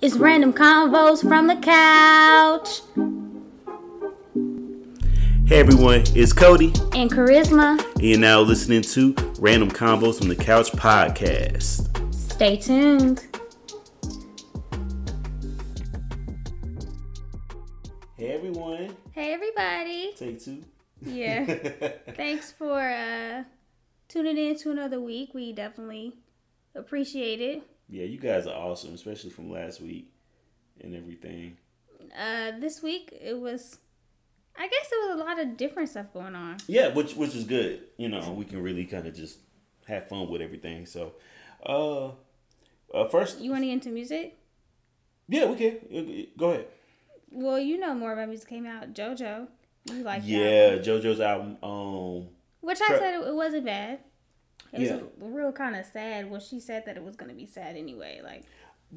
It's random convos from the couch. Hey everyone, it's Cody. And Charisma. And you're now listening to Random Convos from the Couch podcast. Stay tuned. Hey everyone. Hey everybody. Take two. Yeah. Thanks for uh, tuning in to another week. We definitely appreciate it. Yeah, you guys are awesome, especially from last week and everything. Uh, this week it was, I guess it was a lot of different stuff going on. Yeah, which which is good. You know, we can really kind of just have fun with everything. So, uh, uh first, you want to get into music? Yeah, we can. Go ahead. Well, you know more about music came out. JoJo. You like yeah, JoJo's album. Um, which I said it, wasn't bad. It was yeah. real kind of sad. Well, she said that it was going to be sad anyway, like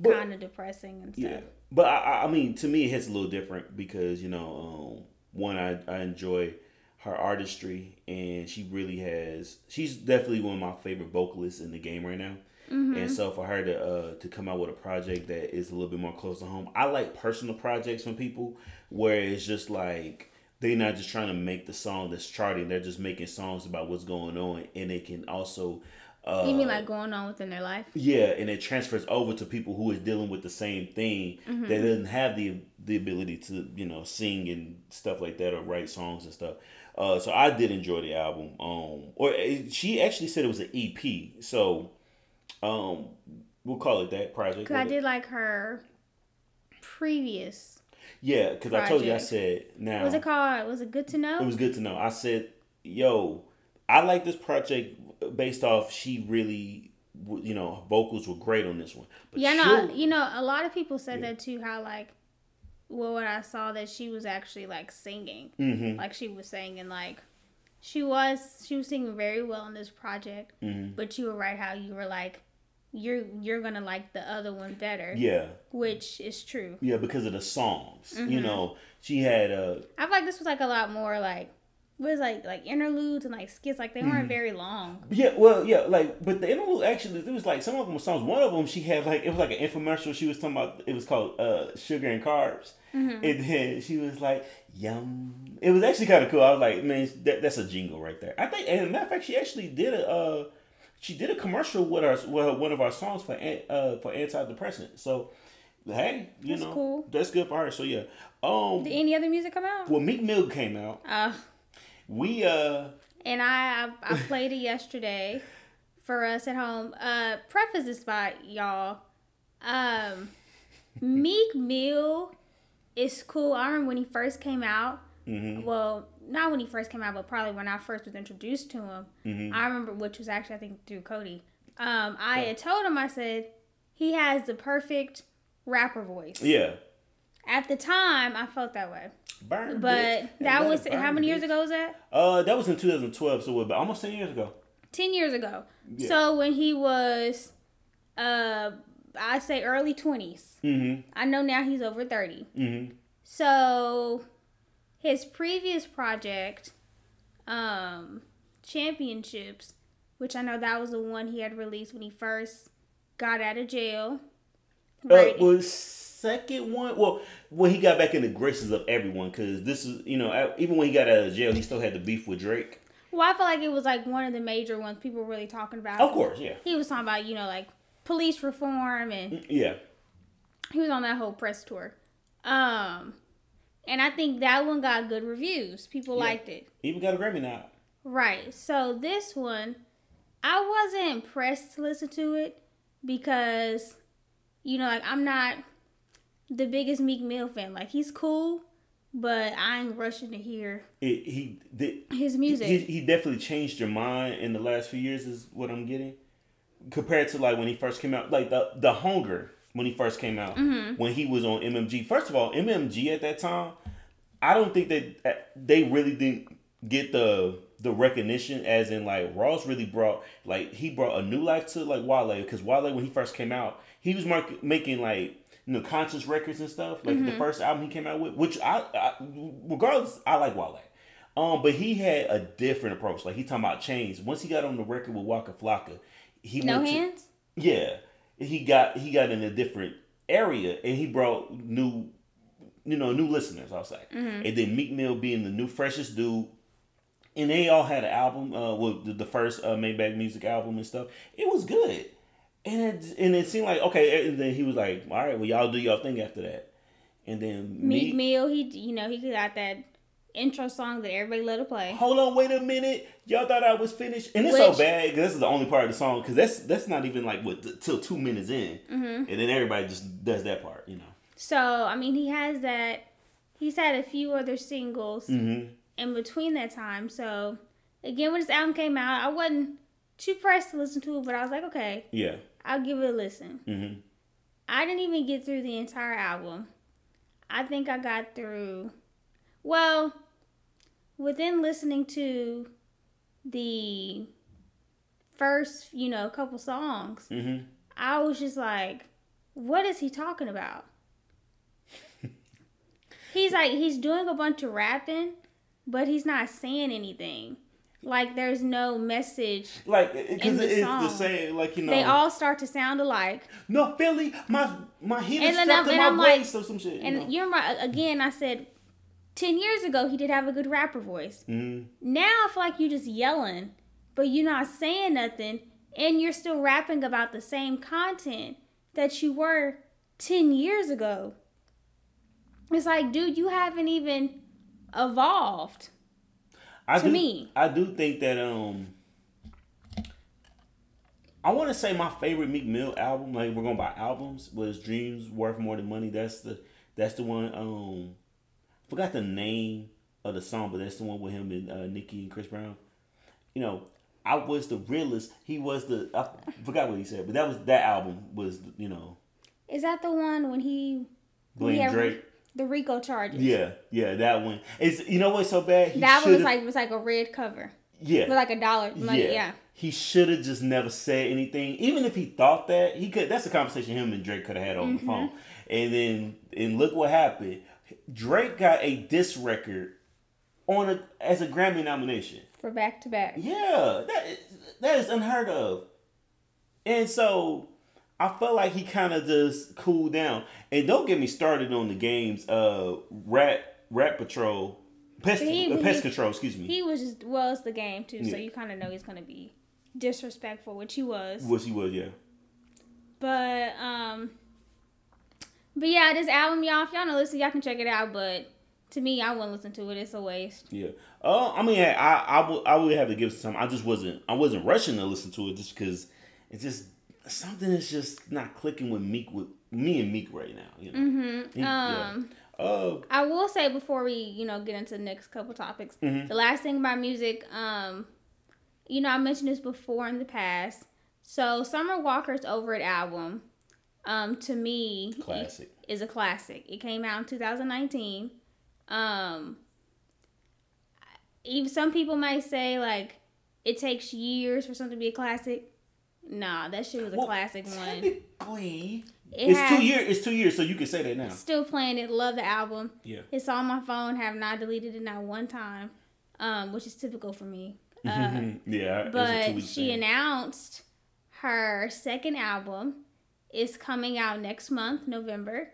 kind of depressing and stuff. Yeah, but I, I mean, to me, it hits a little different because you know, um, one, I I enjoy her artistry, and she really has. She's definitely one of my favorite vocalists in the game right now. Mm-hmm. And so for her to uh, to come out with a project that is a little bit more close to home, I like personal projects from people where it's just like they're not just trying to make the song that's charting. They're just making songs about what's going on, and it can also. Uh, you mean like going on within their life? Yeah, and it transfers over to people who is dealing with the same thing mm-hmm. that doesn't have the the ability to you know sing and stuff like that or write songs and stuff. Uh, so I did enjoy the album. Um, or eh, she actually said it was an EP. So, um, we'll call it that project. Cause I did like her previous yeah, because I told you I said now. Was it called? Was it good to know? It was good to know. I said, "Yo, I like this project based off she really, you know, vocals were great on this one." But yeah, no, you know, a lot of people said yeah. that too. How like, well, what I saw that she was actually like singing, mm-hmm. like she was singing like. She was she was singing very well in this project, mm-hmm. but you were right how you were like you're you're gonna like the other one better. Yeah. Which is true. Yeah, because of the songs. Mm-hmm. You know, she had a. I feel like this was like a lot more like was like like interludes and like skits like they weren't mm-hmm. very long. Yeah, well, yeah, like but the interlude actually it was like some of them were songs. One of them she had like it was like an infomercial. She was talking about it was called uh, sugar and carbs, mm-hmm. and then she was like yum. It was actually kind of cool. I was like, man, that, that's a jingle right there. I think, and matter of fact, she actually did a. Uh, she did a commercial with our with one of our songs for uh for antidepressant. So hey, you that's know cool. that's good for her. So yeah. Um Did any other music come out? Well Meek Mill came out. Uh we uh and I I, I played it yesterday for us at home. Uh preface this by y'all. Um Meek Mill is cool. I remember when he first came out. Mm-hmm. Well, not when he first came out, but probably when I first was introduced to him. Mm-hmm. I remember, which was actually I think through Cody. Um, I yeah. had told him I said he has the perfect rapper voice. Yeah. At the time, I felt that way. Burn, but bitch. that was how many bitch. years ago was that? Uh, that was in 2012, so about almost 10 years ago. 10 years ago. Yeah. So when he was, uh, I say early 20s. Mm-hmm. I know now he's over 30. Mm-hmm. So his previous project, um, Championships, which I know that was the one he had released when he first got out of jail. Right. Uh, was second one. Well, when he got back in the graces of everyone, because this is you know even when he got out of jail, he still had the beef with Drake. Well, I feel like it was like one of the major ones people were really talking about. Of course, yeah. He was talking about you know like police reform and mm, yeah. He was on that whole press tour. Um, and I think that one got good reviews. People yeah. liked it. Even got a Grammy now. Right. So this one, I wasn't impressed to listen to it because, you know, like I'm not the biggest Meek Mill fan. Like he's cool, but I ain't rushing to hear it, he the, his music. He, he definitely changed your mind in the last few years. Is what I'm getting compared to like when he first came out. Like the the hunger when he first came out, mm-hmm. when he was on MMG. First of all, MMG at that time, I don't think that they really didn't get the the recognition as in like Ross really brought like he brought a new life to like Wale because Wale when he first came out he was mark- making like you know conscious records and stuff like mm-hmm. the first album he came out with which I, I regardless I like Wale um but he had a different approach like he talking about chains once he got on the record with Waka Flocka he no hands to, yeah he got he got in a different area, and he brought new, you know, new listeners. I'll say, Mm-hmm. and then Meek Mill being the new freshest dude. And they all had an album, uh, with the, the first uh, Maybach music album and stuff. It was good, and it and it seemed like okay. And then he was like, "All right, well, y'all do y'all thing after that." And then Meek Meek, Mill, he you know he got that intro song that everybody let to play. hold on, wait a minute, y'all thought I was finished, and it's so bad because this is the only part of the song because that's that's not even like what till two minutes in, Mm-hmm. and then everybody just does that part, you know. So I mean, he has that. He's had a few other singles Mm-hmm. in between that time. So again, when this album came out, I wasn't too pressed to listen to it, but I was like, okay, Yeah. I'll give it a listen. Mm-hmm. I didn't even get through the entire album. I think I got through, well, within listening to the first, you know, couple songs, Mm-hmm. I was just like, what is he talking about? he's like, he's doing a bunch of rapping, but he's not saying anything. Like, there's no message. Like because the it's the same, like you know. They all start to sound alike. no Philly, my my head And is stuck I'm- to my I'm like- waist or some shit. And you know? you remember, again, I said 10 years ago, he did have a good rapper voice. Mhm. Now I feel like you're just yelling, but you're not saying nothing, and you're still rapping about the same content that you were 10 years ago. It's like, dude, you haven't even evolved. I to do, me. I do think that um I want to say my favorite Meek Mill album, like we're going by albums, was Dreams Worth More Than Money. That's the that's the one um forgot the name of the song, but that's the one with him and uh, Nicki and Chris Brown. You know, I was the realist. He was the I forgot what he said, but that was that album was you know Is that the one when he Yeah, Drake. the Rico charges? Yeah, yeah, that one. It's you know what's so bad. He That one was like was like a red cover yeah, with like a dollar. Like, yeah. He should have just never said anything. Even if he thought that, he could that's a conversation him and Drake could have had on Mm-hmm. the phone. And then and look what happened. Drake got a diss record on a as a Grammy nomination. for back to back. Yeah, that is, that is unheard of. And so I felt like he kind of just cooled down. And don't get me started on the games. Uh, Rat Rat Patrol, Pest, He- uh, Pest he- Control. Excuse me. He was just it's the game too, so you kind of know he's gonna be disrespectful, which he was. Which he was yeah. But um, but yeah, this album, y'all, if y'all don't listen, y'all can check it out. But to me, I wouldn't listen to it. It's a waste. Yeah. Uh, I mean, I, I would I would have to give some. I just wasn't I wasn't rushing to listen to it just because it's just something is just not clicking with Meek with me and Meek right now. You know. Mm-hmm. He- yeah. Um, Uh, I will say before we, you know, get into the next couple topics, Mhm. the last thing about music, um, you know, I mentioned this before in the past. So Summer Walker's Over It album, um, to me, classic. is a classic. It came out in 2019. Um, even some people might say like it takes years for something to be a classic. Nah, that shit was a Well, classic one. It it's has- two years. It's two years, so you can say that now. Still playing it. Love the album. Yeah. It's on my phone. Have not deleted it not one time, um, which is typical for me. Uh, yeah. but she thing. announced her second album is coming out next month, November,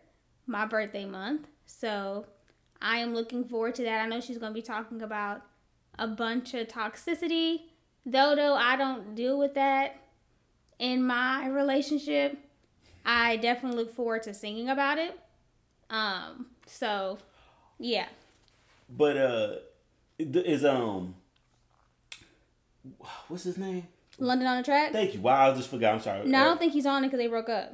my birthday month. So I am looking forward to that. I know she's going to be talking about a bunch of toxicity, though. Though I don't deal with that in my relationship. I definitely look forward to singing about it. Um. So, yeah. But uh, is um, what's his name? London on the track. Thank you. Wow, I just forgot. I'm sorry. No, I Uh, don't think he's on it because they broke up.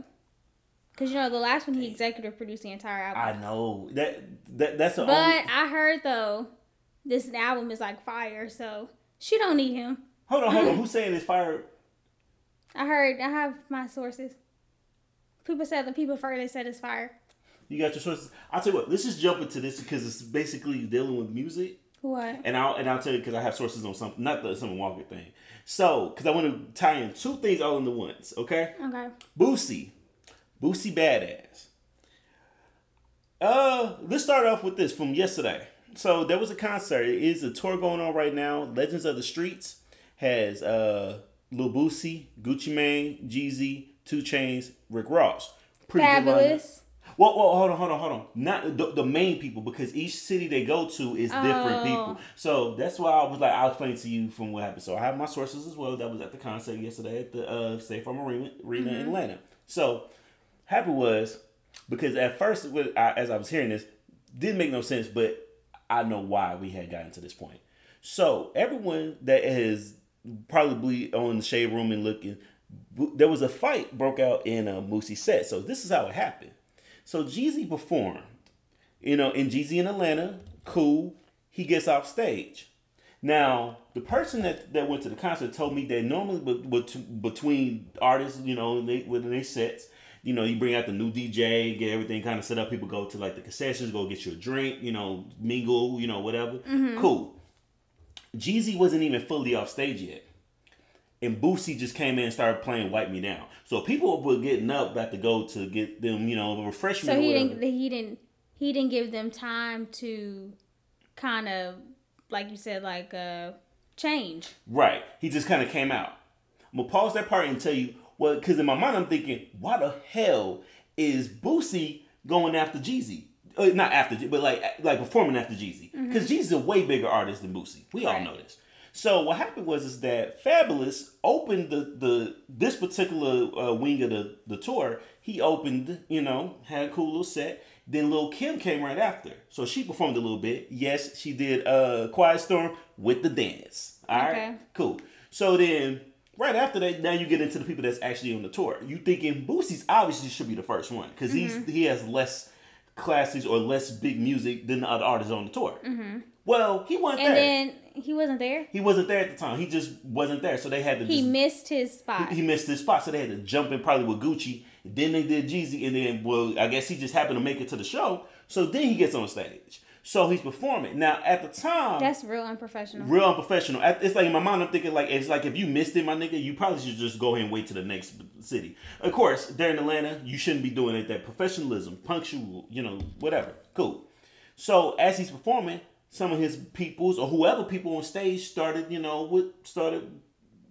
Because you know the last one he executive produced the entire album. I know that that that's the but only. I heard though, this album is like fire, so she don't need him. Hold on, hold on. Who's saying it's fire? I heard. I have my sources. People said the people first they said it's fire. You got your sources. I'll tell you what. Let's just jump into this because it's basically dealing with music, What? and I'll and I'll tell you because I have sources on something, not the Summer Walker thing. So, because I want to tie in two things all into once. Okay. Okay. Boosie. Boosie Badass. Uh, let's start off with this from yesterday. So there was a concert. It is a tour going on right now. Legends of the Streets has uh Lil Boosie, Gucci Mane, Jeezy, 2 Chainz, Rick Ross. Pretty. Fabolous. Well, well, hold on, hold on, hold on. Not the, the main people because each city they go to is different Oh. people. So that's why I was like, I'll explain to you from what happened. So I have my sources as well. That was at the concert yesterday at the uh, State Farm Arena, Arena in Atlanta. So happy was because at first, as I was hearing this, didn't make no sense, but I know why we had gotten to this point. So everyone that has probably on the shade room and looking, there was a fight broke out in a Boosie set. So this is how it happened. So Jeezy performed, you know, in Jeezy in Atlanta, cool. He gets off stage. Now, the person that, that went to the concert told me that normally be- bet- between artists, you know, they, within their sets, you know, you bring out the new DJ, get everything kind of set up. People go to like the concessions, go get you a drink, you know, mingle, you know, whatever. Mm-hmm. Cool. Jeezy wasn't even fully off stage yet. And Boosie just came in and started playing Wipe Me Down. So people were getting up about to go to get them, you know, a refreshment So he didn't. He didn't. He didn't give them time to, kind of, like you said, like uh, change. Right. He just kind of came out. I'm gonna pause that part and tell you, well, because in my mind I'm thinking, why the hell is Boosie going after Jeezy? Uh, not after, but like like performing after Jeezy, because Jeezy's a way bigger artist than Boosie. We all know this. So what happened was is that Fabolous opened the the this particular uh, wing of the the tour. He opened, you know, had a cool little set. Then Lil Kim came right after, so she performed a little bit. Yes, she did uh, Quiet Storm with the dance. All right, Okay. cool. So then, right after that, now you get into the people that's actually on the tour. You thinking Boosie's obviously should be the first one because he's he has less classes or less big music than the other artists on the tour. Well, he wasn't there. And there. then he wasn't there. he wasn't there at the time. He just wasn't there. So they had to He just missed his spot. he missed his spot, so they had to jump in probably with Gucci. Then they did Jeezy, and then well, I guess he just happened to make it to the show. So then he gets on stage. So he's performing. Now at the time, That's real unprofessional. real unprofessional. It's like in my mind, I'm thinking like it's like if you missed it, my nigga, you probably should just go ahead and wait to the next city. Of course, they're in Atlanta. You shouldn't be doing it. That professionalism, punctual, you know, whatever. Cool. So as he's performing, some of his peoples or whoever people on stage started, you know, with started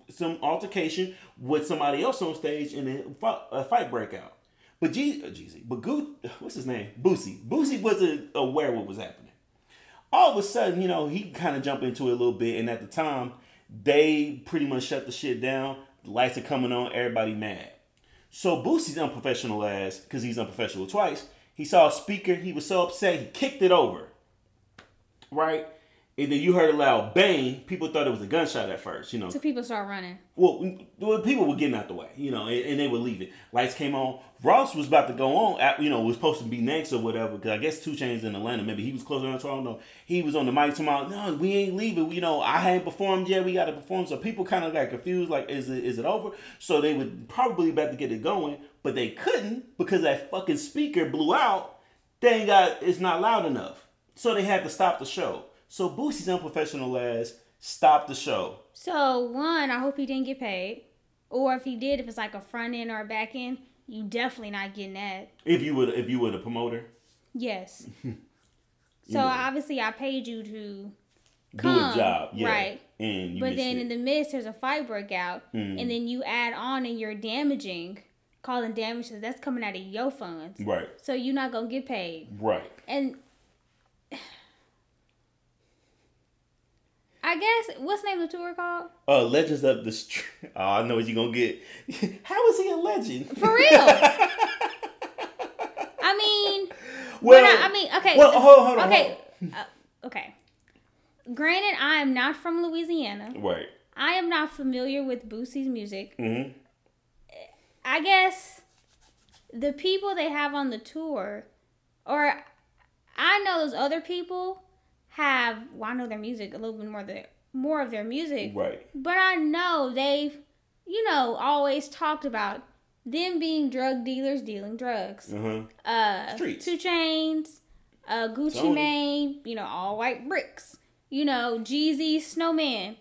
some altercation with somebody else on stage, and then a fight break out. But G, uh, Jeezy, but Goo, what's his name? Boosie. Boosie wasn't aware what was happening. All of a sudden, you know, he kind of jumped into it a little bit, and at the time, they pretty much shut the shit down. The lights are coming on, everybody mad. So Boosie's unprofessional ass, because he's unprofessional twice. He saw a speaker, he was so upset, he kicked it over. Right? And then you heard a loud bang. People thought it was a gunshot at first, you know. So people start running. Well, well, people were getting out the way, you know, and, and they were leaving. Lights came on. Ross was about to go on, at- you know, was supposed to be next or whatever. Because I guess 2 Chainz in Atlanta, maybe he was closer on. I don't know. He was on the mic tomorrow. No, we ain't leaving. You know, I hadn't performed yet. We got to perform. So people kind of got confused. Like, is it is it over? So they would probably about to get it going, but they couldn't because that fucking speaker blew out. They ain't got. It's not loud enough. So they had to stop the show. So Boosie's unprofessional ass stopped the show. So one, I hope he didn't get paid, or if he did, if it's like a front end or a back end, you definitely not getting that. If you would, if you were the promoter, Yes. so know. obviously, I paid you to do a job, yeah, right. And you But then it. in the midst, there's a fight breakout, Mm. and then you add on and you're damaging, calling damages. That's coming out of your funds, right, so you're not gonna get paid. right. And I guess what's the name of the tour called? Uh, Legends of the Street. Oh, I know what you're gonna get. How is he a legend? For real. I mean, well, I, I mean, okay. well, hold on, hold on. okay, uh, okay. Granted, I am not from Louisiana. hold. Right. I am not familiar with Boosie's music. hmm I guess the people they have on the tour, or I know those other people have. Well, I know their music a little bit more their more of their music, Right. but I know they've, you know, always talked about them being drug dealers dealing drugs. Uh huh. Uh, Streets. 2 Chainz, uh, Gucci Tony. Mane, you know, all white bricks. You know, Jeezy, Snowman.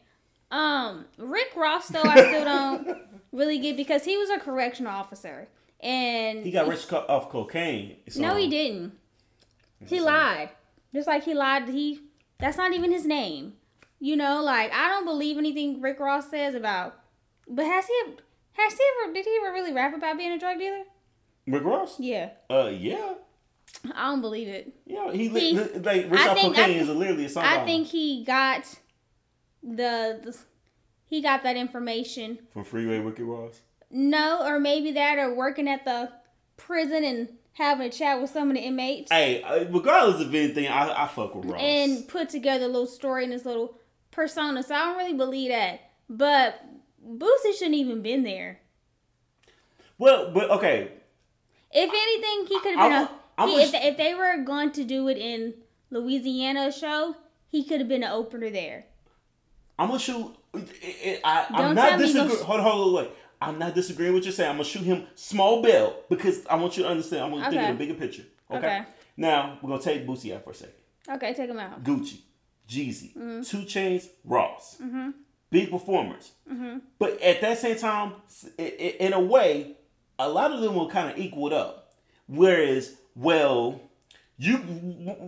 Um, Rick Ross though I still don't really get because he was a correctional officer and He got rich off cocaine. so- no, he didn't. He lied, just like he lied. He that's not even his name. You know, like I don't believe anything Rick Ross says about. But has he has he ever did he ever really rap about being a drug dealer? Rick Ross? Yeah, Uh, yeah. I don't believe it. Yeah, he, He- like Rich I Off Cocaine think- is literally a song. I think he got the, the he got that information. from Freeway Ricky Ross. No, or maybe that, or working at the prison and having a chat with some of the inmates, Hey, uh, regardless of anything, I, I fuck with Ross. and put together a little story and this little persona. So I don't really believe that. But Boosie shouldn't even been there. well, but okay, If anything, he could have been a. He- if, if they were going to do it in Louisiana show, he could have been an opener there. I'm gonna shoot. I, I'm Don't not tell me you disagreeing. Hold on, hold on, wait. I'm not disagreeing with what you're saying. I'm gonna shoot him small bell because I want you to understand. I'm gonna think Okay. of the bigger picture. Okay? Okay. Now we're gonna take Boosie out for a second. Okay, take him out. Gucci, Jeezy, Mm-hmm. 2 Chainz, Ross, big performers. Mm-hmm. But at that same time, in a way, a lot of them were kind of equal it up. Whereas, well, you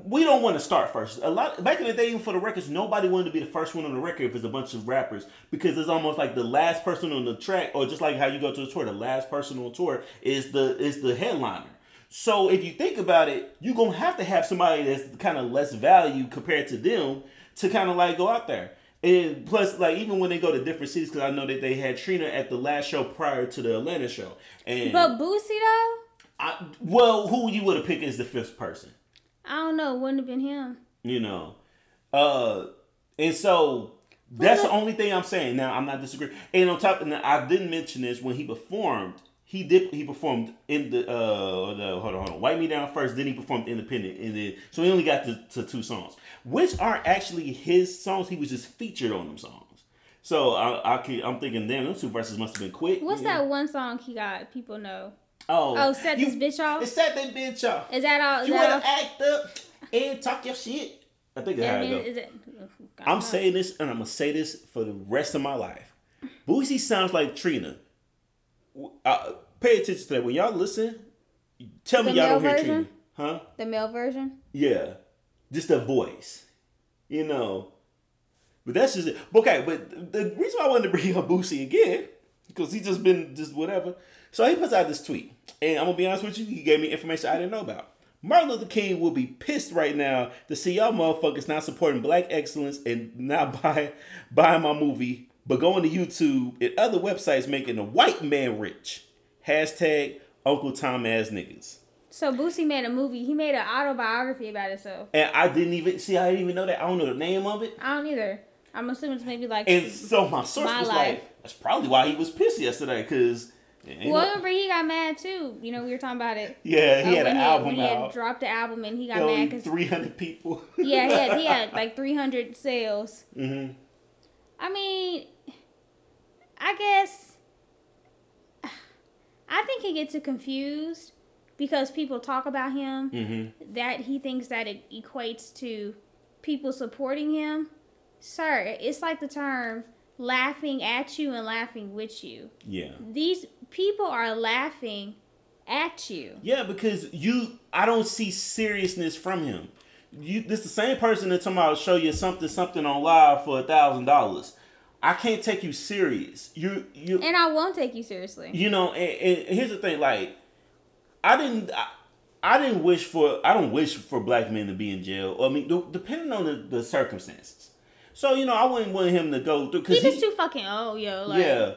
we don't want to start first. A lot back in the day, even for the records, nobody wanted to be the first one on the record if it's a bunch of rappers because it's almost like the last person on the track, or just like how you go to a tour, the last person on tour is the is the headliner. So if you think about it, you're gonna have to have somebody that's kind of less value compared to them to kind of like go out there. And plus, like even when they go to different cities, because I know that they had Trina at the last show prior to the Atlanta show, and But Boosie though, I, well, who you would have picked as the fifth person? I don't know. Wouldn't have been him. you know uh and so that's the only thing i'm saying now i'm not disagreeing and on top and i didn't mention this when he performed he did he performed in the uh the hold on hold on wipe me down first then he performed independent and then so he only got to, to two songs which aren't actually his songs he was just featured on them songs so I, I I'm thinking, damn, those two verses must have been quick. What's you know? that one song he got? People know. Oh, Oh, set you- this bitch off. It's set that bitch off. Is that all? Is You wanna act up and talk your shit. I think that's how I it mean, goes. is it? I I'm don't saying this, and I'm gonna say this for the rest of my life. Boosie sounds like Trina. Uh, pay attention to that. When y'all listen, tell me The y'all don't male hear version? Trina, huh? the male version. Yeah, just the voice, you know. But that's just it. Okay, but the reason why I wanted to bring up Boosie again because he just been just whatever. So he puts out this tweet, and I'm gonna be honest with you, he gave me information I didn't know about. Martin Luther King will be pissed right now to see y'all motherfuckers not supporting black excellence and not buy buying my movie, but going to YouTube and other websites making a white man rich. Hashtag Uncle Tom ass niggas. So Boosie made a movie. He made an autobiography about himself. And I didn't even see. I didn't even know that. I don't know the name of it. I don't either. I'm assuming it's maybe like. And so my source My was life. like, "That's probably why he was pissed yesterday." Because well, remember he got mad too. You know, we were talking about it. yeah, he Uh, had an album when he had out. dropped the album and he got Only mad because three hundred people. yeah, he had he had like 300 sales. Mm-hmm. I mean, I guess I think he gets it confused because people talk about him hmm that he thinks that it equates to people supporting him. Sir, it's like the term laughing at you and laughing with you. Yeah. These people are laughing at you. Yeah, because you, I don't see seriousness from him. You, this the same person that talking about show you something, something on live for a thousand dollars. I can't take you serious. You, you, And I won't take you seriously. you know. And, and here's the thing, like, I didn't, I, I didn't wish for, I don't wish for black men to be in jail. I mean, depending on the, the circumstances. So you know, I wouldn't want him to go through He because just too fucking old, yo. Like, yeah.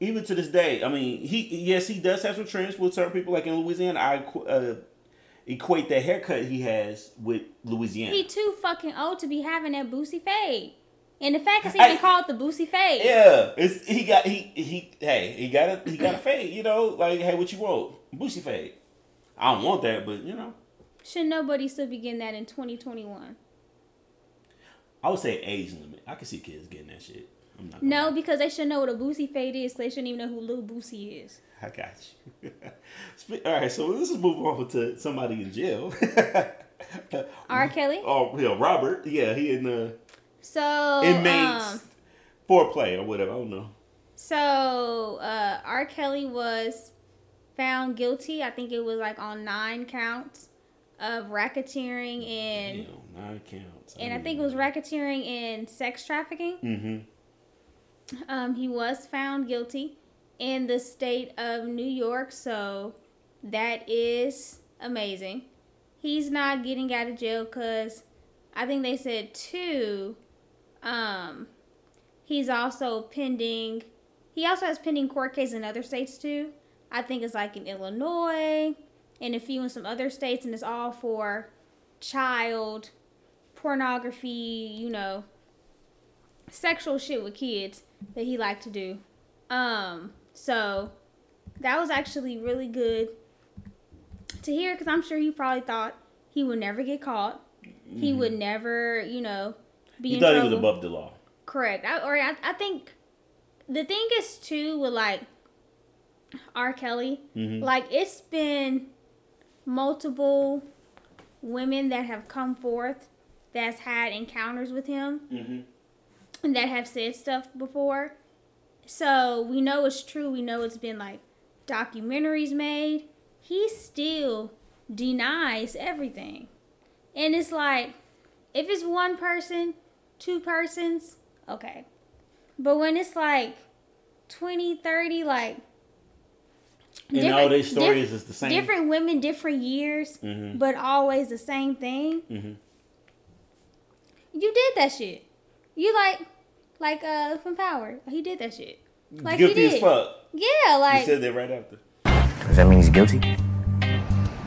Even to this day, I mean, he yes, he does have some trends with certain people, like in Louisiana. I uh, equate that haircut he has with Louisiana. He too fucking old to be having that Boosie fade. And the fact is he I- even called the Boosie fade. yeah, it's he got he he hey he got a he got a fade. You know, like hey, what you want? Boosie fade. I don't want that, but you know, Should nobody still be getting that in 2021? I would say age limit. I can see kids getting that shit. I'm not. No, because they should know what a Boosie fade is. They shouldn't even know who Lil Boosie is. I got you. All right, so let's just move on to somebody in jail. R. Kelly. Oh, yeah, Robert. Yeah, he in the So, inmates um, foreplay or whatever. I don't know. so uh, R. Kelly was found guilty. I think it was like on nine counts of racketeering and Damn, nine counts. And I think it was racketeering and sex trafficking. Mm-hmm. Um, he was found guilty in the state of New York. So that is amazing. He's not getting out of jail because I think they said two. Um, he's also pending. He also has pending court cases in other states too. I think it's like in Illinois and a few in some other states, and it's all for child pornography. You know, sexual shit with kids that he liked to do. Um, so that was actually really good to hear because I'm sure he probably thought he would never get caught. Mm-hmm. He would never, you know, be. Thought trouble. he was above the law. Correct. I, or I, I think the thing is too with like R. Kelly, mm-hmm. like it's been multiple women that have come forth that's had encounters with him mm-hmm. and that have said stuff before. So we know it's true. We know it's been like documentaries made. He still denies everything. And it's like, if it's one person, two persons, okay. But when it's like 20, 30, like. And all these stories is the same. Different women, different years, mm-hmm. but always the same thing. Mm-hmm. You did that shit. You like, like uh from Power. He did that shit. Like guilty as fuck. Yeah, like. You said that right after. Does that mean he's guilty?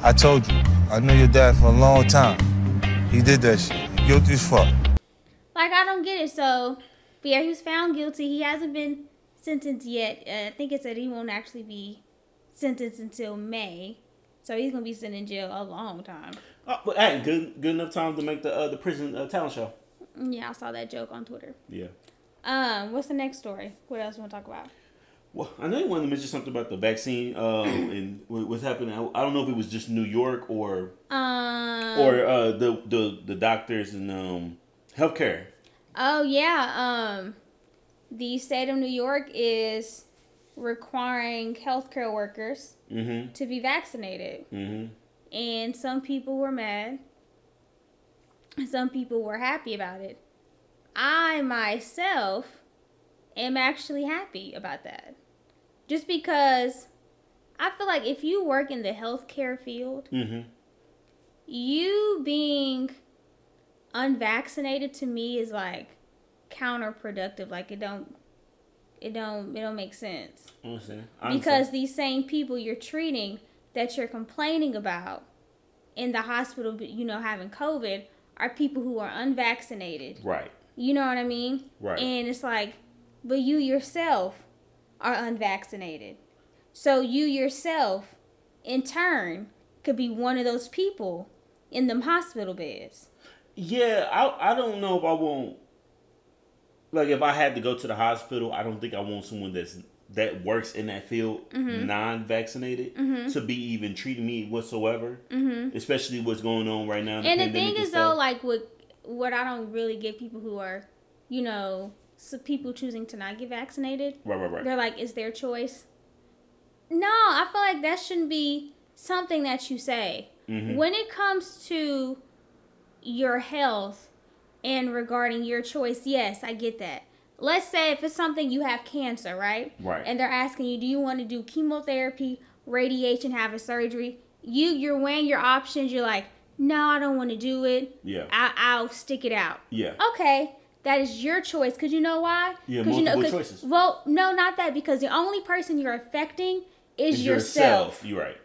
I told you, I knew your dad for a long time. He did that shit. Guilty as fuck. Like, I don't get it. So, yeah, he was found guilty. He hasn't been sentenced yet. Uh, I think it said he won't actually be sentenced until May. So he's gonna be sitting in jail a long time. Oh, but hey, good good enough time to make the uh, the prison uh, talent show. Yeah, I saw that joke on Twitter. Yeah. Um, what's the next story? What else you want to talk about? Well, I know you wanted to mention something about the vaccine uh, and what's happening. I, don't know if it was just New York or um, or uh, the the the doctors and um, healthcare. Oh yeah, um, the state of New York is requiring healthcare workers mm-hmm. to be vaccinated, mm-hmm. and some people were mad. Some people were happy about it. I myself am actually happy about that. Just because I feel like if you work in the healthcare field, mm-hmm. you being unvaccinated to me is like counterproductive. Like it don't it don't it don't make sense. Understand. Because these same people you're treating that you're complaining about in the hospital, you know, having COVID, are people who are unvaccinated. Right. You know what I mean? Right. And it's like, but you yourself are unvaccinated. So you yourself, in turn, could be one of those people in them hospital beds. Yeah, I I don't know if I want like if I had to go to the hospital, I don't think I want someone that's that works in that field mm-hmm. non-vaccinated mm-hmm. to be even treating me whatsoever mm-hmm. especially what's going on right now and the thing is though like what what i don't really get people who are you know so people choosing to not get vaccinated. Right, right, right. They're like, is their choice? No, I feel like that shouldn't be something that you say. Mm-hmm. When it comes to your health and regarding your choice, yes, I get that. Let's say if it's something you have cancer, right? Right. And they're asking you, do you want to do chemotherapy, radiation, have a surgery? You you're weighing your options. You're like, no, I don't want to do it. Yeah. I, I'll stick it out. Yeah. Okay. That is your choice. Cause you know why? Yeah, multiple you know, choices. Well, no, not that. Because the only person you're affecting is yourself. yourself. You're right.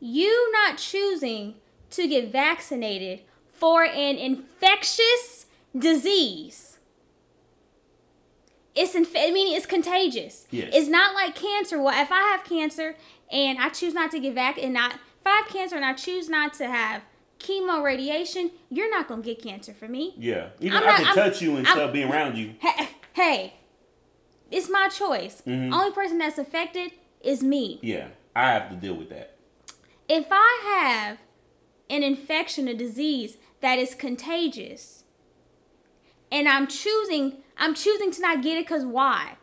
You not choosing to get vaccinated for an infectious disease. It's inf- I mean, it's contagious. Yes. It's not like cancer. Well, if I have cancer and I choose not to get vac and not if I have cancer and I choose not to have chemo, radiation, you're not gonna get cancer from me. Yeah, even I'm I not, can I'm, touch you and I'm, stuff being around you. Hey, hey, it's my choice. Mm-hmm. Only person that's affected is me. Yeah, I have to deal with that. If I have an infection, a disease that is contagious, and I'm choosing, I'm choosing to not get it because why?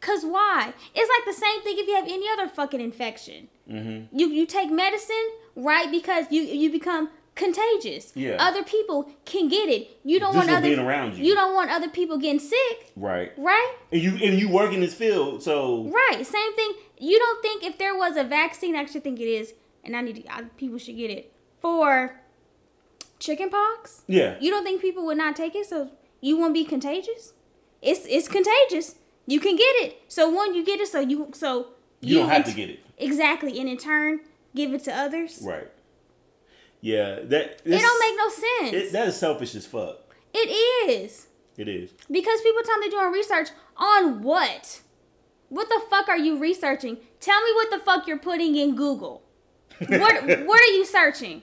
Cause why? It's like the same thing if you have any other fucking infection. Mm-hmm. You you take medicine right because you you become contagious. Yeah. Other people can get it. You don't Just want other being around you. you don't want other people getting sick, Right. right? And you and you work in this field, so Right. Same thing. You don't think if there was a vaccine, I actually think it is, and I need to, I, people should get it for chickenpox. yeah. You don't think people would not take it, so you won't be contagious? It's it's contagious. You can get it. So one, you get it, so you so You don't have to get it. exactly, and in turn, give it to others. Right. Yeah. That It don't make no sense. it, that is selfish as fuck. it is It is. because people tell me they're doing research on what? What the fuck are you researching? Tell me what the fuck you're putting in Google. What what are you searching?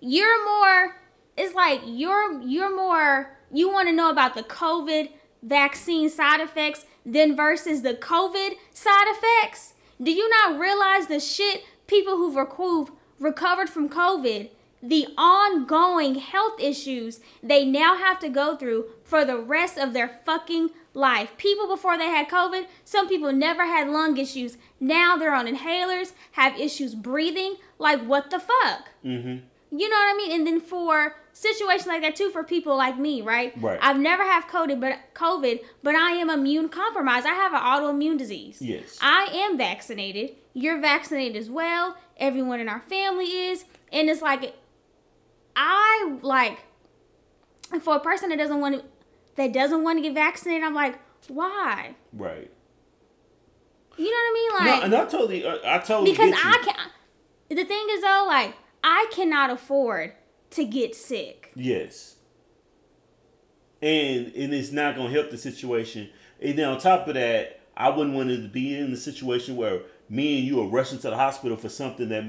You're more it's like you're you're more you want to know about the COVID vaccine side effects than versus the COVID side effects. Do you not realize the shit people who've reco- recovered from COVID, the ongoing health issues they now have to go through for the rest of their fucking life? People before they had COVID, some people never had lung issues. Now they're on inhalers, have issues breathing. Like, what the fuck? Mm-hmm. You know what I mean? And then for situations like that too, for people like me, right? Right. I've never have COVID, but COVID, but I am immune compromised. I have an autoimmune disease. Yes. I am vaccinated. You're vaccinated as well. Everyone in our family is, and it's like, I like, for a person that doesn't want to, that doesn't want to get vaccinated, I'm like, why? Right. You know what I mean? Like, no, and I totally, uh, I totally because. I can't. The thing is though, like I cannot afford to get sick. Yes. And and it's not gonna help the situation. And then on top of that, I wouldn't want to be in the situation where me and you are rushing to the hospital for something that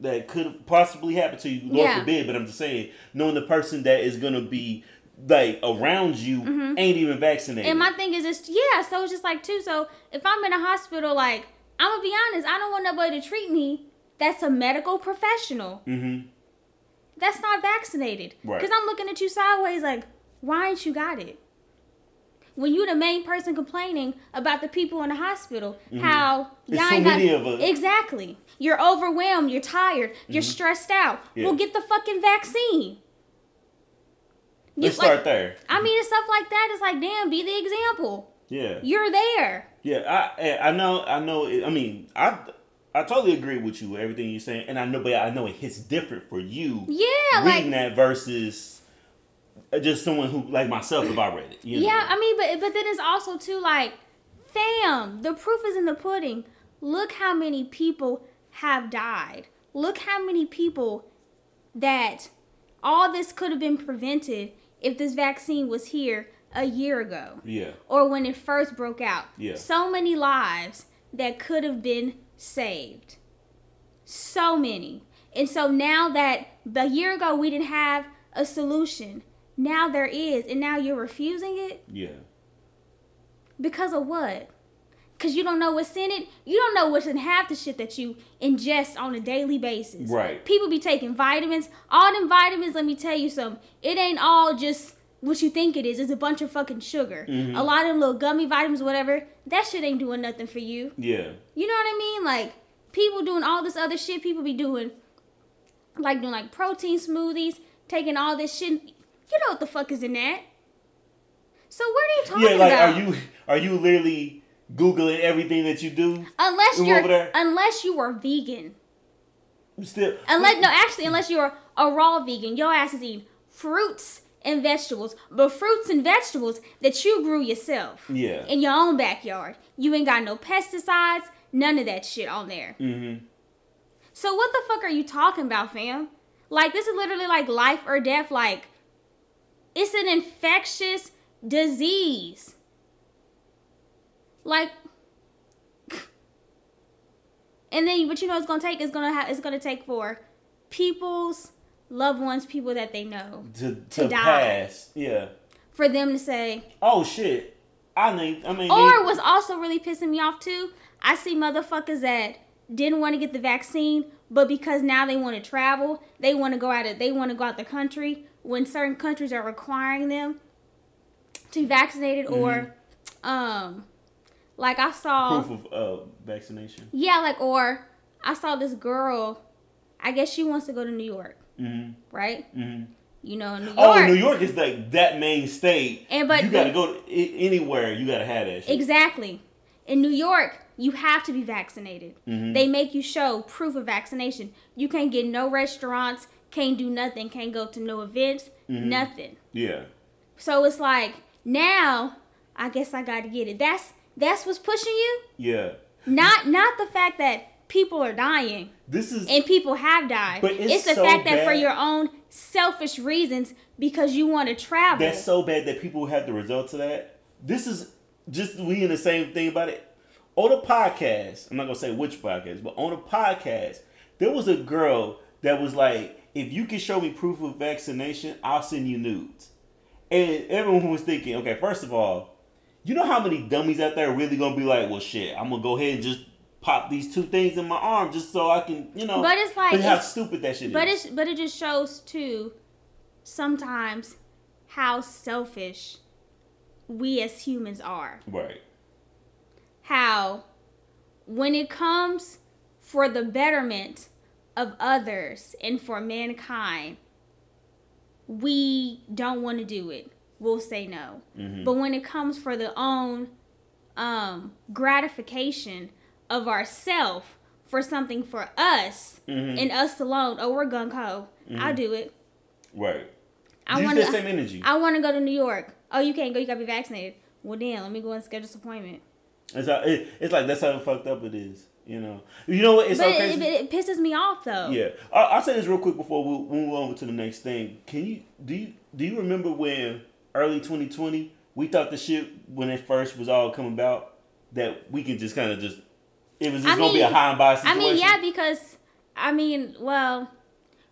that could possibly happen to you. Lord Yeah. forbid, but I'm just saying, knowing the person that is gonna be like around you ain't even vaccinated. Mm-hmm. And my thing is just yeah, so it's just like too. So if I'm in a hospital, like I'm gonna be honest, I don't want nobody to treat me. That's a medical professional. mm-hmm. That's not vaccinated. Right. Because I'm looking at you sideways, like why ain't you got it? When you the main person complaining about the people in the hospital, mm-hmm. how y'all so ain't got exactly. You're overwhelmed. You're tired. You're mm-hmm. stressed out. Yeah. Well, get the fucking vaccine. You- Let's like- start there. I mean, it's stuff like that. It's like, damn, be the example. Yeah. You're there. Yeah, I I know I know. I mean, I I totally agree with you everything you're saying, and I know, but I know it hits different for you. Yeah, reading like that versus uh, just someone who like myself if I read it. You know? yeah. I mean, but but then it's also too like, fam, the proof is in the pudding. Look how many people have died. Look how many people that all this could have been prevented if this vaccine was here a year ago. yeah, or when it first broke out. Yeah. So many lives that could have been saved. So many. And so now that the year ago we didn't have a solution, now there is, and now you're refusing it yeah, because of what? Because you don't know what's in it. You don't know what's in half the shit that you ingest on a daily basis. Right. People be taking vitamins. All them vitamins, let me tell you something. It ain't all just what you think it is. It's a bunch of fucking sugar. Mm-hmm. A lot of little gummy vitamins, whatever. That shit ain't doing nothing for you. yeah, You know what I mean? Like people doing all this other shit. People be doing like doing like protein smoothies, taking all this shit. You know what the fuck is in that? So what are you talking about? yeah. Like, about? are you are you literally googling everything that you do? Unless you're over there? unless you are vegan. Still, Unless no, actually, unless you're a raw vegan, your ass is eating fruits and vegetables, but fruits and vegetables that you grew yourself yeah, in your own backyard. You ain't got no pesticides, none of that shit on there. mm-hmm. So what the fuck are you talking about, fam? Like this is literally like life or death. Like it's an infectious disease. Like, and then what you know it's gonna take is gonna have it's gonna take for people's loved ones, people that they know, to To to, pass. Yeah. for them to say. Oh shit. I mean, I mean, Or they- what's also really pissing me off too, I see motherfuckers that didn't want to get the vaccine, but because now they want to travel, they want to go out of they want to go out the country when certain countries are requiring them to be vaccinated or um like I saw proof of uh, vaccination. yeah, like or I saw this girl, I guess she wants to go to New York. Mhm. right? Mhm. You know, New York, Oh, New York is like that main state. And but you got to go anywhere. You got to have that shit. exactly. In New York, you have to be vaccinated. Mhm. They make you show proof of vaccination. You can't get no restaurants, can't do nothing, can't go to no events, Mm-hmm. nothing. Yeah. So it's like now, I guess I got to get it. That's that's what's pushing you. Yeah. Not not the fact that people are dying This is and people have died. But it's it's the so fact that for your own selfish reasons because you want to travel. that's so bad that people have the results of that. This is just we in the same thing about it. On a podcast, I'm not gonna say which podcast, but on a podcast, there was a girl that was like, "If you can show me proof of vaccination, I'll send you nudes." And everyone was thinking, okay, first of all, you know how many dummies out there are really gonna be like, "Well, shit, I'm gonna go ahead and just pop these two things in my arm just so I can, you know." But it's like- but how it's- stupid that shit But is. it's but it just shows too sometimes how selfish we as humans are. right. How when it comes for the betterment of others and for mankind, we don't want to do it. We'll say no. Mhm. But when it comes for the own um, gratification of ourself for something for us Mhm. and us alone, oh, we're gung ho. I'll do it. Right. I Use want to. same energy. I want to go to New York. Oh, you can't go. You gotta be vaccinated. Well, then let me go and schedule this appointment. It's, how, it, it's like that's how fucked up it is. You know. You know what? It's but so it, it, pisses me off though. yeah. I, I'll say this real quick before we move on to the next thing. Can you do you do you remember when early 2020 we thought the shit when it first was all coming about that we can just kind of just it was just I gonna be a mean- high and by I mean, yeah, because I mean, well,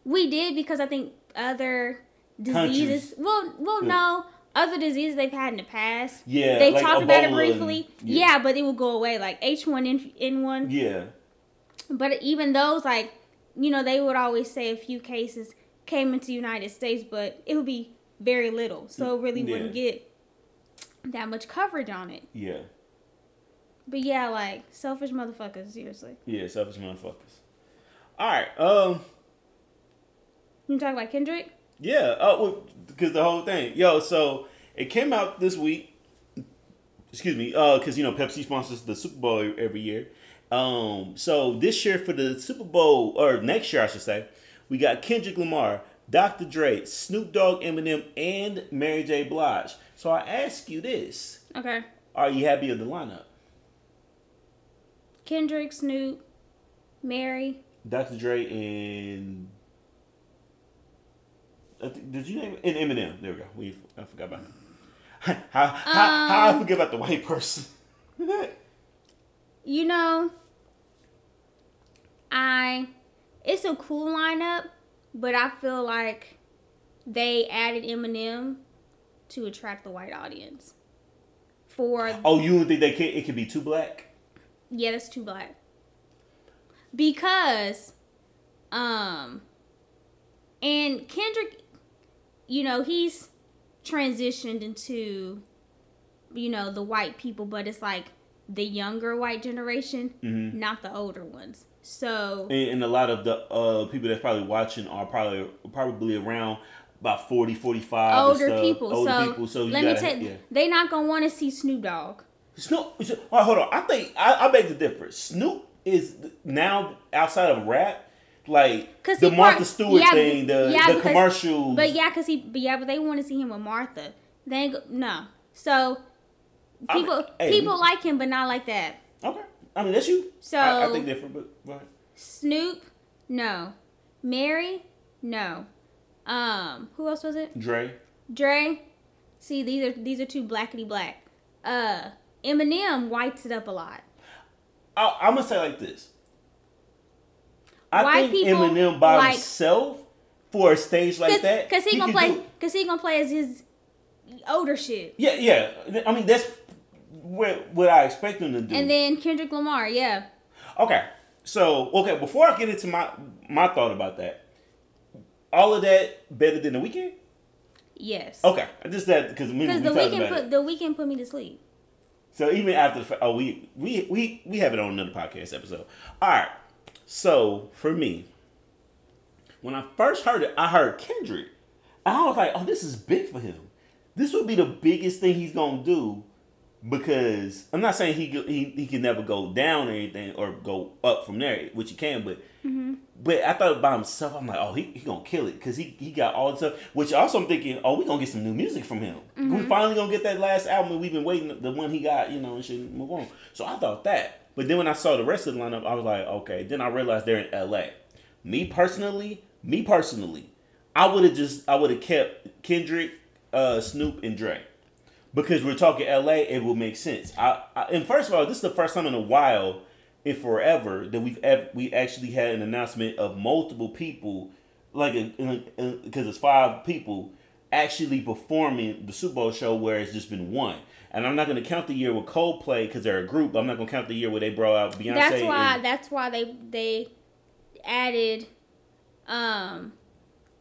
we did because I think other diseases. Countries. Well, well, Yeah. no, other diseases they've had in the past. Yeah, they like talked about it briefly. and- yeah. yeah. but it will go away, like H one N one. Yeah. But even those, like, you know, they would always say a few cases came into the United States, but it would be very little. So it really wouldn't get that much coverage on it. Yeah. But yeah, like, selfish motherfuckers, seriously. Yeah. Selfish motherfuckers. All right. Um. You talk about Kendrick? Yeah, uh, well, because the whole thing, yo. So it came out this week. Excuse me, uh, because you know Pepsi sponsors the Super Bowl every year. Um, so this year for the Super Bowl, or next year I should say, we got Kendrick Lamar, Dr. Dre, Snoop Dogg, Eminem, and Mary J. Blige. So I ask you this: Okay. Are you happy with the lineup? Kendrick, Snoop, Mary. Dr. Dre and did you name it? And Eminem? There we go. We I forgot about him. how, how, how I Um, forget about the white person? You know, I. It's a cool lineup, but I feel like they added Eminem to attract the white audience. For oh, you don't think they can? It could be too black? Yeah, that's too black. Because, um, and Kendrick, you know, he's transitioned into, you know, the white people, but it's like the younger white generation, Mhm. not the older ones. So, And, and a lot of the uh, people that's probably watching are probably probably around about 40, 45. older people. Older so, people. So let me tell you, yeah. they not gonna want to see Snoop Dogg. Snoop. All right, hold on. I think I, I beg the difference. Snoop is now outside of rap, Like the Martha part- Stewart yeah, thing, the yeah, the because- commercials. But yeah, cause he, but yeah, but they want to see him with Martha. They go, no. So I mean, people hey, people we- like him, but not like that. Okay. I mean, that's you. So I, I think different, but right. Snoop, no. Mary, no. Um, who else was it? Dre. Dre. See, these are these are two blackety black. Uh, Eminem whites it up a lot. I, I'm gonna say like this. I White think Eminem by like- himself for a stage like that. Cause, that, 'cause he, gonna play. Cause he gonna play as his older shit. Yeah, yeah. I mean, that's what what I expect him to do. And then Kendrick Lamar, yeah. Okay. So, okay, before I get into my my thought about that, all of that better than the Weeknd? Yes. Okay. I just said because Because the Weeknd put it. the Weeknd put me to sleep. So even after the oh we we we we have it on another podcast episode. All right. So, for me, When I first heard it, I heard Kendrick. I was like, oh, this is big for him. This would be the biggest thing he's gonna do because I'm not saying he he, he can never go down or anything or go up from there, which he can, but Mm-hmm. but I thought by himself, I'm like, oh, he, he gonna kill it because he, he got all the stuff. Which also I'm thinking, oh, we gonna get some new music from him. Mm-hmm. We finally gonna get that last album we've been waiting, the one he got, you know, and should move on. So I thought that, but then when I saw the rest of the lineup, I was like, okay. Then I realized they're in L.A. Me personally, me personally, I would have just I would have kept Kendrick, uh, Snoop, and Dre because we're talking LA, it will make sense. I, I and first of all, this is the first time in a while, in forever, that we've ev- we actually had an announcement of multiple people, like because it's five people actually performing the Super Bowl show where it's just been one. And I'm not going to count the year with Coldplay because they're a group. I'm not going to count the year where they brought out Beyonce. That's why. and- That's why they they added um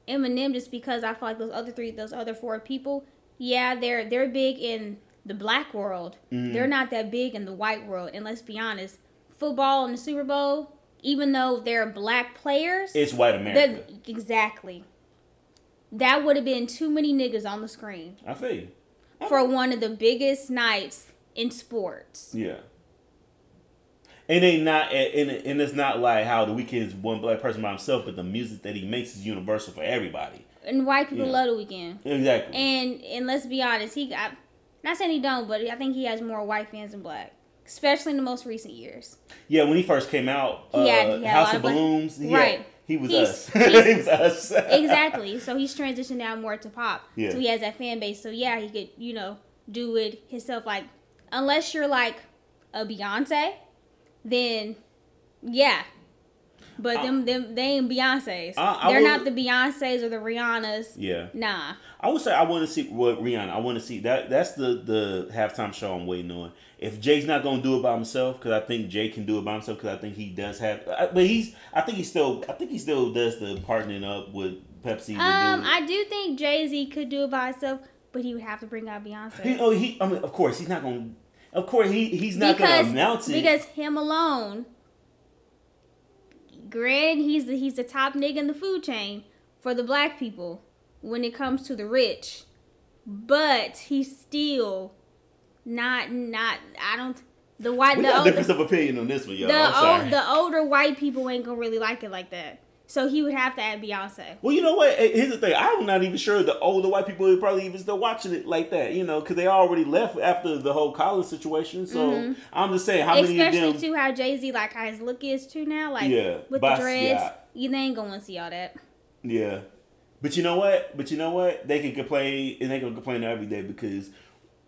Eminem just because I feel like those other three, those other four people, yeah, they're they're big in the black world. Mm-hmm. They're not that big in the white world. And let's be honest, football and the Super Bowl, even though they're black players, it's white America. exactly. That would have been too many niggas on the screen I feel you. for one of the biggest nights in sports. Yeah. And they not and, and it's not like how the Weeknd is one black person by himself, but the music that he makes is universal for everybody. And white people Yeah. love the Weeknd. Exactly. And and let's be honest, he got not saying he don't, but I think he has more white fans than black, especially in the most recent years. yeah, when he first came out, uh, He had- he had a House of of Balloons, he Right. had- he was He's- us. he's- he was us. exactly. So he's transitioned now more to pop. Yeah. So he has that fan base. So yeah, he could you know do it himself. Like unless you're like a Beyonce, then yeah. But I- them them they ain't Beyonces. I- I They're would- not the Beyonces or the Rihannas. yeah. Nah. I would say I want to see what Rihanna. I want to see that. That's the the halftime show I'm waiting on. If Jay's not gonna do it by himself, because I think Jay can do it by himself, because I think he does have. But he's. I think he still. I think he still does the partnering up with Pepsi. Um, do. I do think Jay Z could do it by himself, but he would have to bring out Beyonce. He, oh, he. I mean, of course, he's not gonna. Of course, he he's not because gonna announce it. because him alone. Granted, he's the he's the top nigga in the food chain for the black people when it comes to the rich, but he's still not not. I don't. The white we the got older, difference of opinion on this one, y'all. the, old, the older white people ain't gonna really like it like that. So he would have to add Beyonce. well, you know what? Here's the thing. I'm not even sure the older white people are probably even still watching it like that, you know, because they already left after the whole college situation. So I'm just saying, how many of Mm-hmm. Especially too how Jay Z like how his look is too now, like Yeah, with the dreads. You ain't gonna see all that. Yeah. But you know what? But you know what? They can complain and they can complain every day because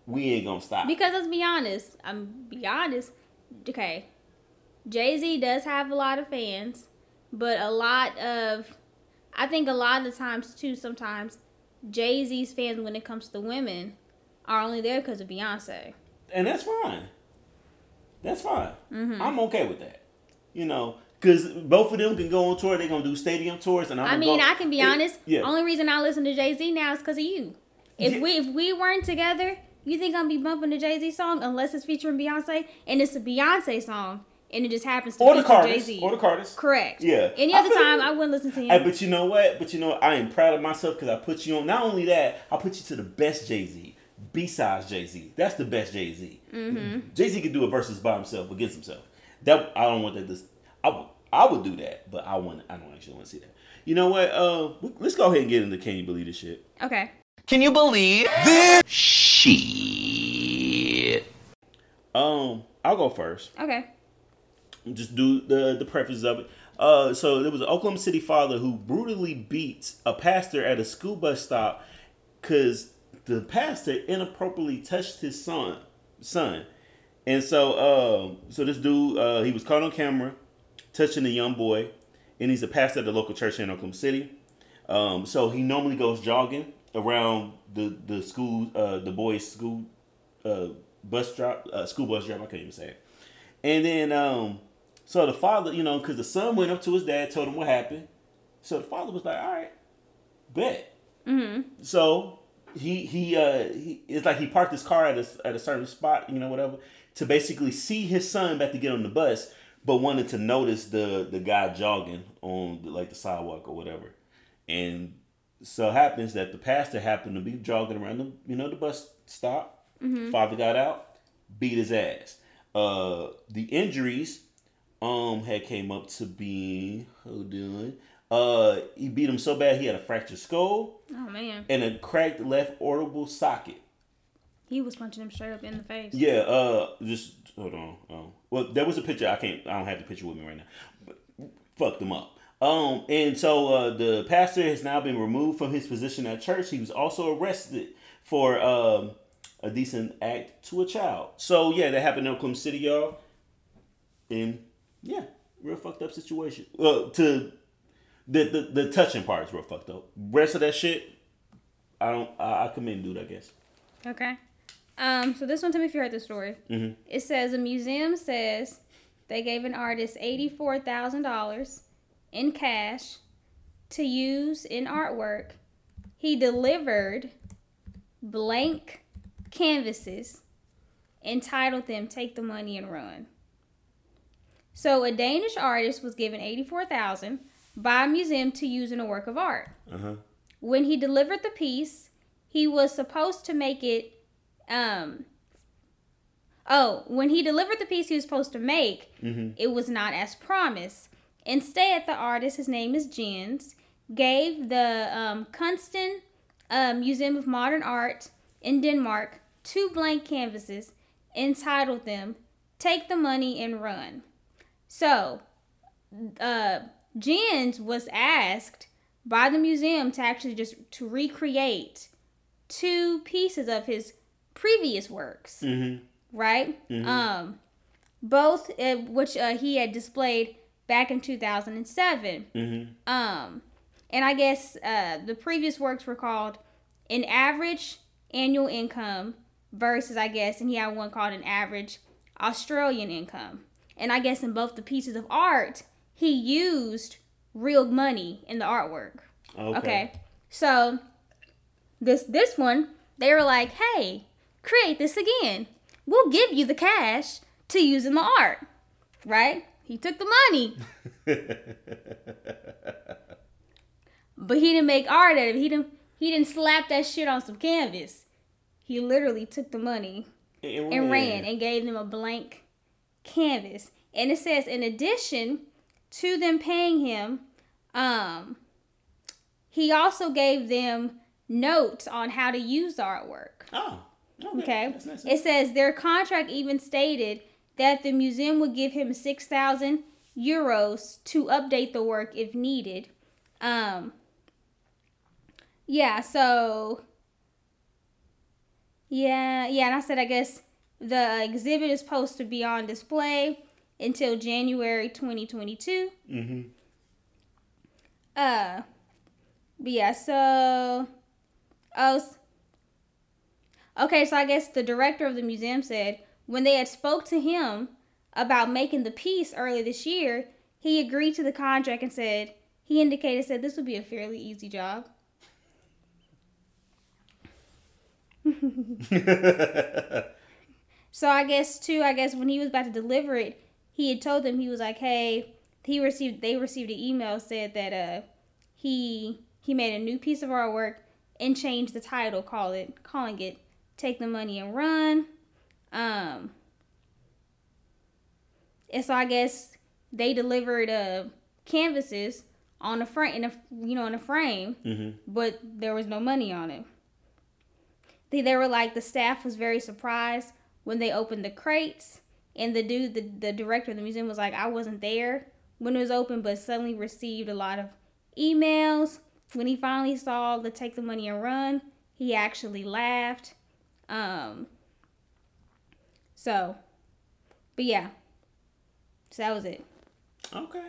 we ain't gonna stop. Because let's be honest, I'm be honest. Okay, Jay Z does have a lot of fans, but a lot of, I think a lot of the times too. Sometimes Jay Z's fans, when it comes to women, are only there because of Beyonce. and that's fine. That's fine. Mm-hmm. I'm okay with that. You know, because both of them can go on tour. They're gonna do stadium tours, and I'm I mean, go- I can be It- honest. Yeah. Only reason I listen to Jay Z now is because of you. If Yeah. we if we weren't together, you think I'm be bumping the Jay Z song unless it's featuring Beyonce and it's a Beyonce song and it just happens to or the Jay Carters. Z. Or the Carters. Correct. Yeah. Any other feel time, you. I wouldn't listen to him. Hey, but you know what? But you know, what? I am proud of myself because I put you on. Not only that, I put you to the best Jay Z. Besides Jay Z, that's the best Jay Z. Mm-hmm. Jay Z could do a versus by himself against himself. That I don't want that. This I would I would do that, but I want I don't actually want to see that. You know what? Uh, let's go ahead and get into Can you believe this shit? okay. Can you believe this? Shit. Um, I'll go first. Okay. Just do the the preface of it. Uh, so there was an Oklahoma City father who brutally beats a pastor at a school bus stop because the pastor inappropriately touched his son. Son, and so um, so this dude uh, he was caught on camera touching a young boy, and he's a pastor at the local church in Oklahoma City. Um, so he normally goes jogging around the the school uh, the boys' school uh, bus drop uh, school bus drop. I can't even say it. And then, um, so the father, you know, because the son went up to his dad, told him what happened. So the father was like, "All right, bet." Mm-hmm. So he he uh he it's like he parked his car at a at a certain spot, you know, whatever, to basically see his son about to get on the bus, but wanted to notice the the guy jogging on the, like the sidewalk or whatever. and so happens that the pastor happened to be jogging around the you know the bus stop. Father got out, beat his ass. Uh, the injuries um had came up to be hold on. Uh, he beat him so bad he had a fractured skull Oh man, and a cracked left orbital socket. he was punching him straight up in the face. Yeah, uh, just hold on. Oh, well, there was a picture. I can't. I don't have the picture with me right now. But fucked them up. Um, and so uh, the pastor has now been removed from his position at church. He was also arrested for um, a decent act to a child. So yeah, that happened in Oklahoma City, y'all. And yeah, real fucked up situation. Well, to the the, the touching part is real fucked up. Rest of that shit, I don't. I, I commend dude. I guess. Okay. Um, so this one, tell me if you heard the story. Mhm. It says a museum says they gave an artist eighty-four thousand dollars in cash to use in artwork. He delivered blank canvases, entitled them "Take the Money and Run." So a Danish artist was given eighty-four thousand by a museum to use in a work of art. Uh huh. When he delivered the piece, he was supposed to make it um oh when he delivered the piece he was supposed to make Mhm. it was not as promised instead the artist his name is jens gave the um, kunsten uh, museum of modern art in denmark two blank canvases entitled them take the money and run so uh, jens was asked by the museum to actually just to recreate two pieces of his previous works Mm-hmm. right? Um, both uh, which uh, he had displayed back in 2007. Mm-hmm. Um, and I guess uh, the previous works were called an average annual income versus I guess, and he had one called an average Australian income. And I guess in both the pieces of art, he used real money in the artwork. Okay. Okay. So this this one, they were like, "Hey, create this again. We'll give you the cash to use in the art." Right? He took the money, but he didn't make art out of it. He didn't he didn't slap that shit on some canvas. He literally took the money and, and ran and gave them a blank canvas. And it says, in addition to them paying him, um, he also gave them notes on how to use the artwork. Oh. Okay. Okay. Nice. It says their contract even stated that the museum would give him 6,000 euros to update the work if needed. Um, yeah, so. Yeah, yeah, and I said I guess the exhibit is supposed to be on display until January 2022. mm-hmm. Uh, but yeah, so oh, okay. So I guess the director of the museum said when they had spoke to him about making the piece early this year, he agreed to the contract and said he indicated said this would be a fairly easy job. So I guess too, I guess when he was about to deliver it, he had told them he was like, "Hey, he received they received an email said that uh he he made a new piece of artwork and changed the title, call it calling it Take the Money and Run." Um and so I guess they delivered uh canvases on the front in a you know in a frame, Mm-hmm. but there was no money on it. They, they were like the staff was very surprised when they opened the crates and the dude the, the director of the museum was like i wasn't there when it was open but suddenly received a lot of emails when he finally saw the take the money and run he actually laughed um so but yeah so that was it Okay.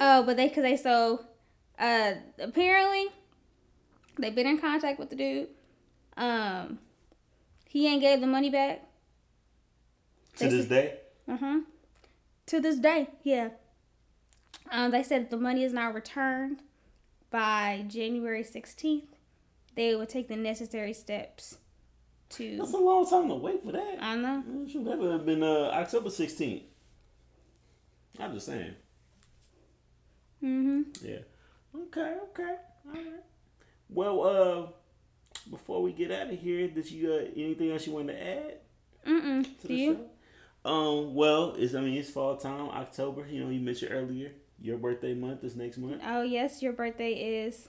Oh, but they, cause they so, uh, apparently, they've been in contact with the dude. Um, he ain't gave the money back. To this day. Uh huh. To this day, yeah. Um, they said if the money is not returned by January sixteenth, they will take the necessary steps to. That's a long time to wait for that. I know. Shoot, that would have been uh, October 16th. I'm just saying. Mhm. Yeah. Okay, okay, all right. Well, uh, before we get out of here, did you uh, anything else you want to add Mm-mm. to Do the you? show? Um, well, it's I mean it's fall time, October. You know, you mentioned earlier your birthday month is next month. Oh yes, your birthday is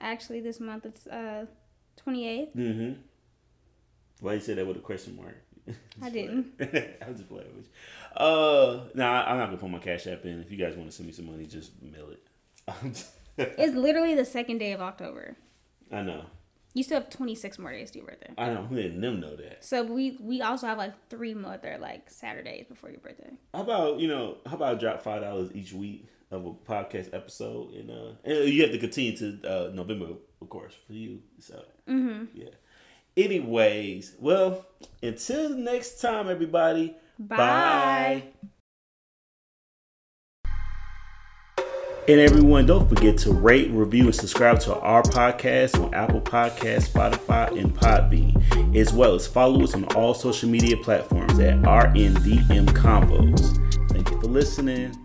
actually this month. It's uh twenty eighth. Mm-hmm. Why you say that with a question mark? I didn't. I'm just playing with you. Uh, nah, I'm not gonna put my cash app in. If you guys want to send me some money, just mail it. It's literally the second day of October. I know. You still have twenty six more days to your birthday. I know. Letting them know that. So we we also have like three more other like Saturdays before your birthday. How about you know? How about drop five dollars each week of a podcast episode, and uh, and you have to continue to uh November, of course, for you. So Mm-hmm. yeah. Anyways, well, until next time, everybody. Bye. And everyone, don't forget to rate, review, and subscribe to our podcast on Apple Podcasts, Spotify, and Podbean, as well as follow us on all social media platforms at RNDM Convos. Thank you for listening.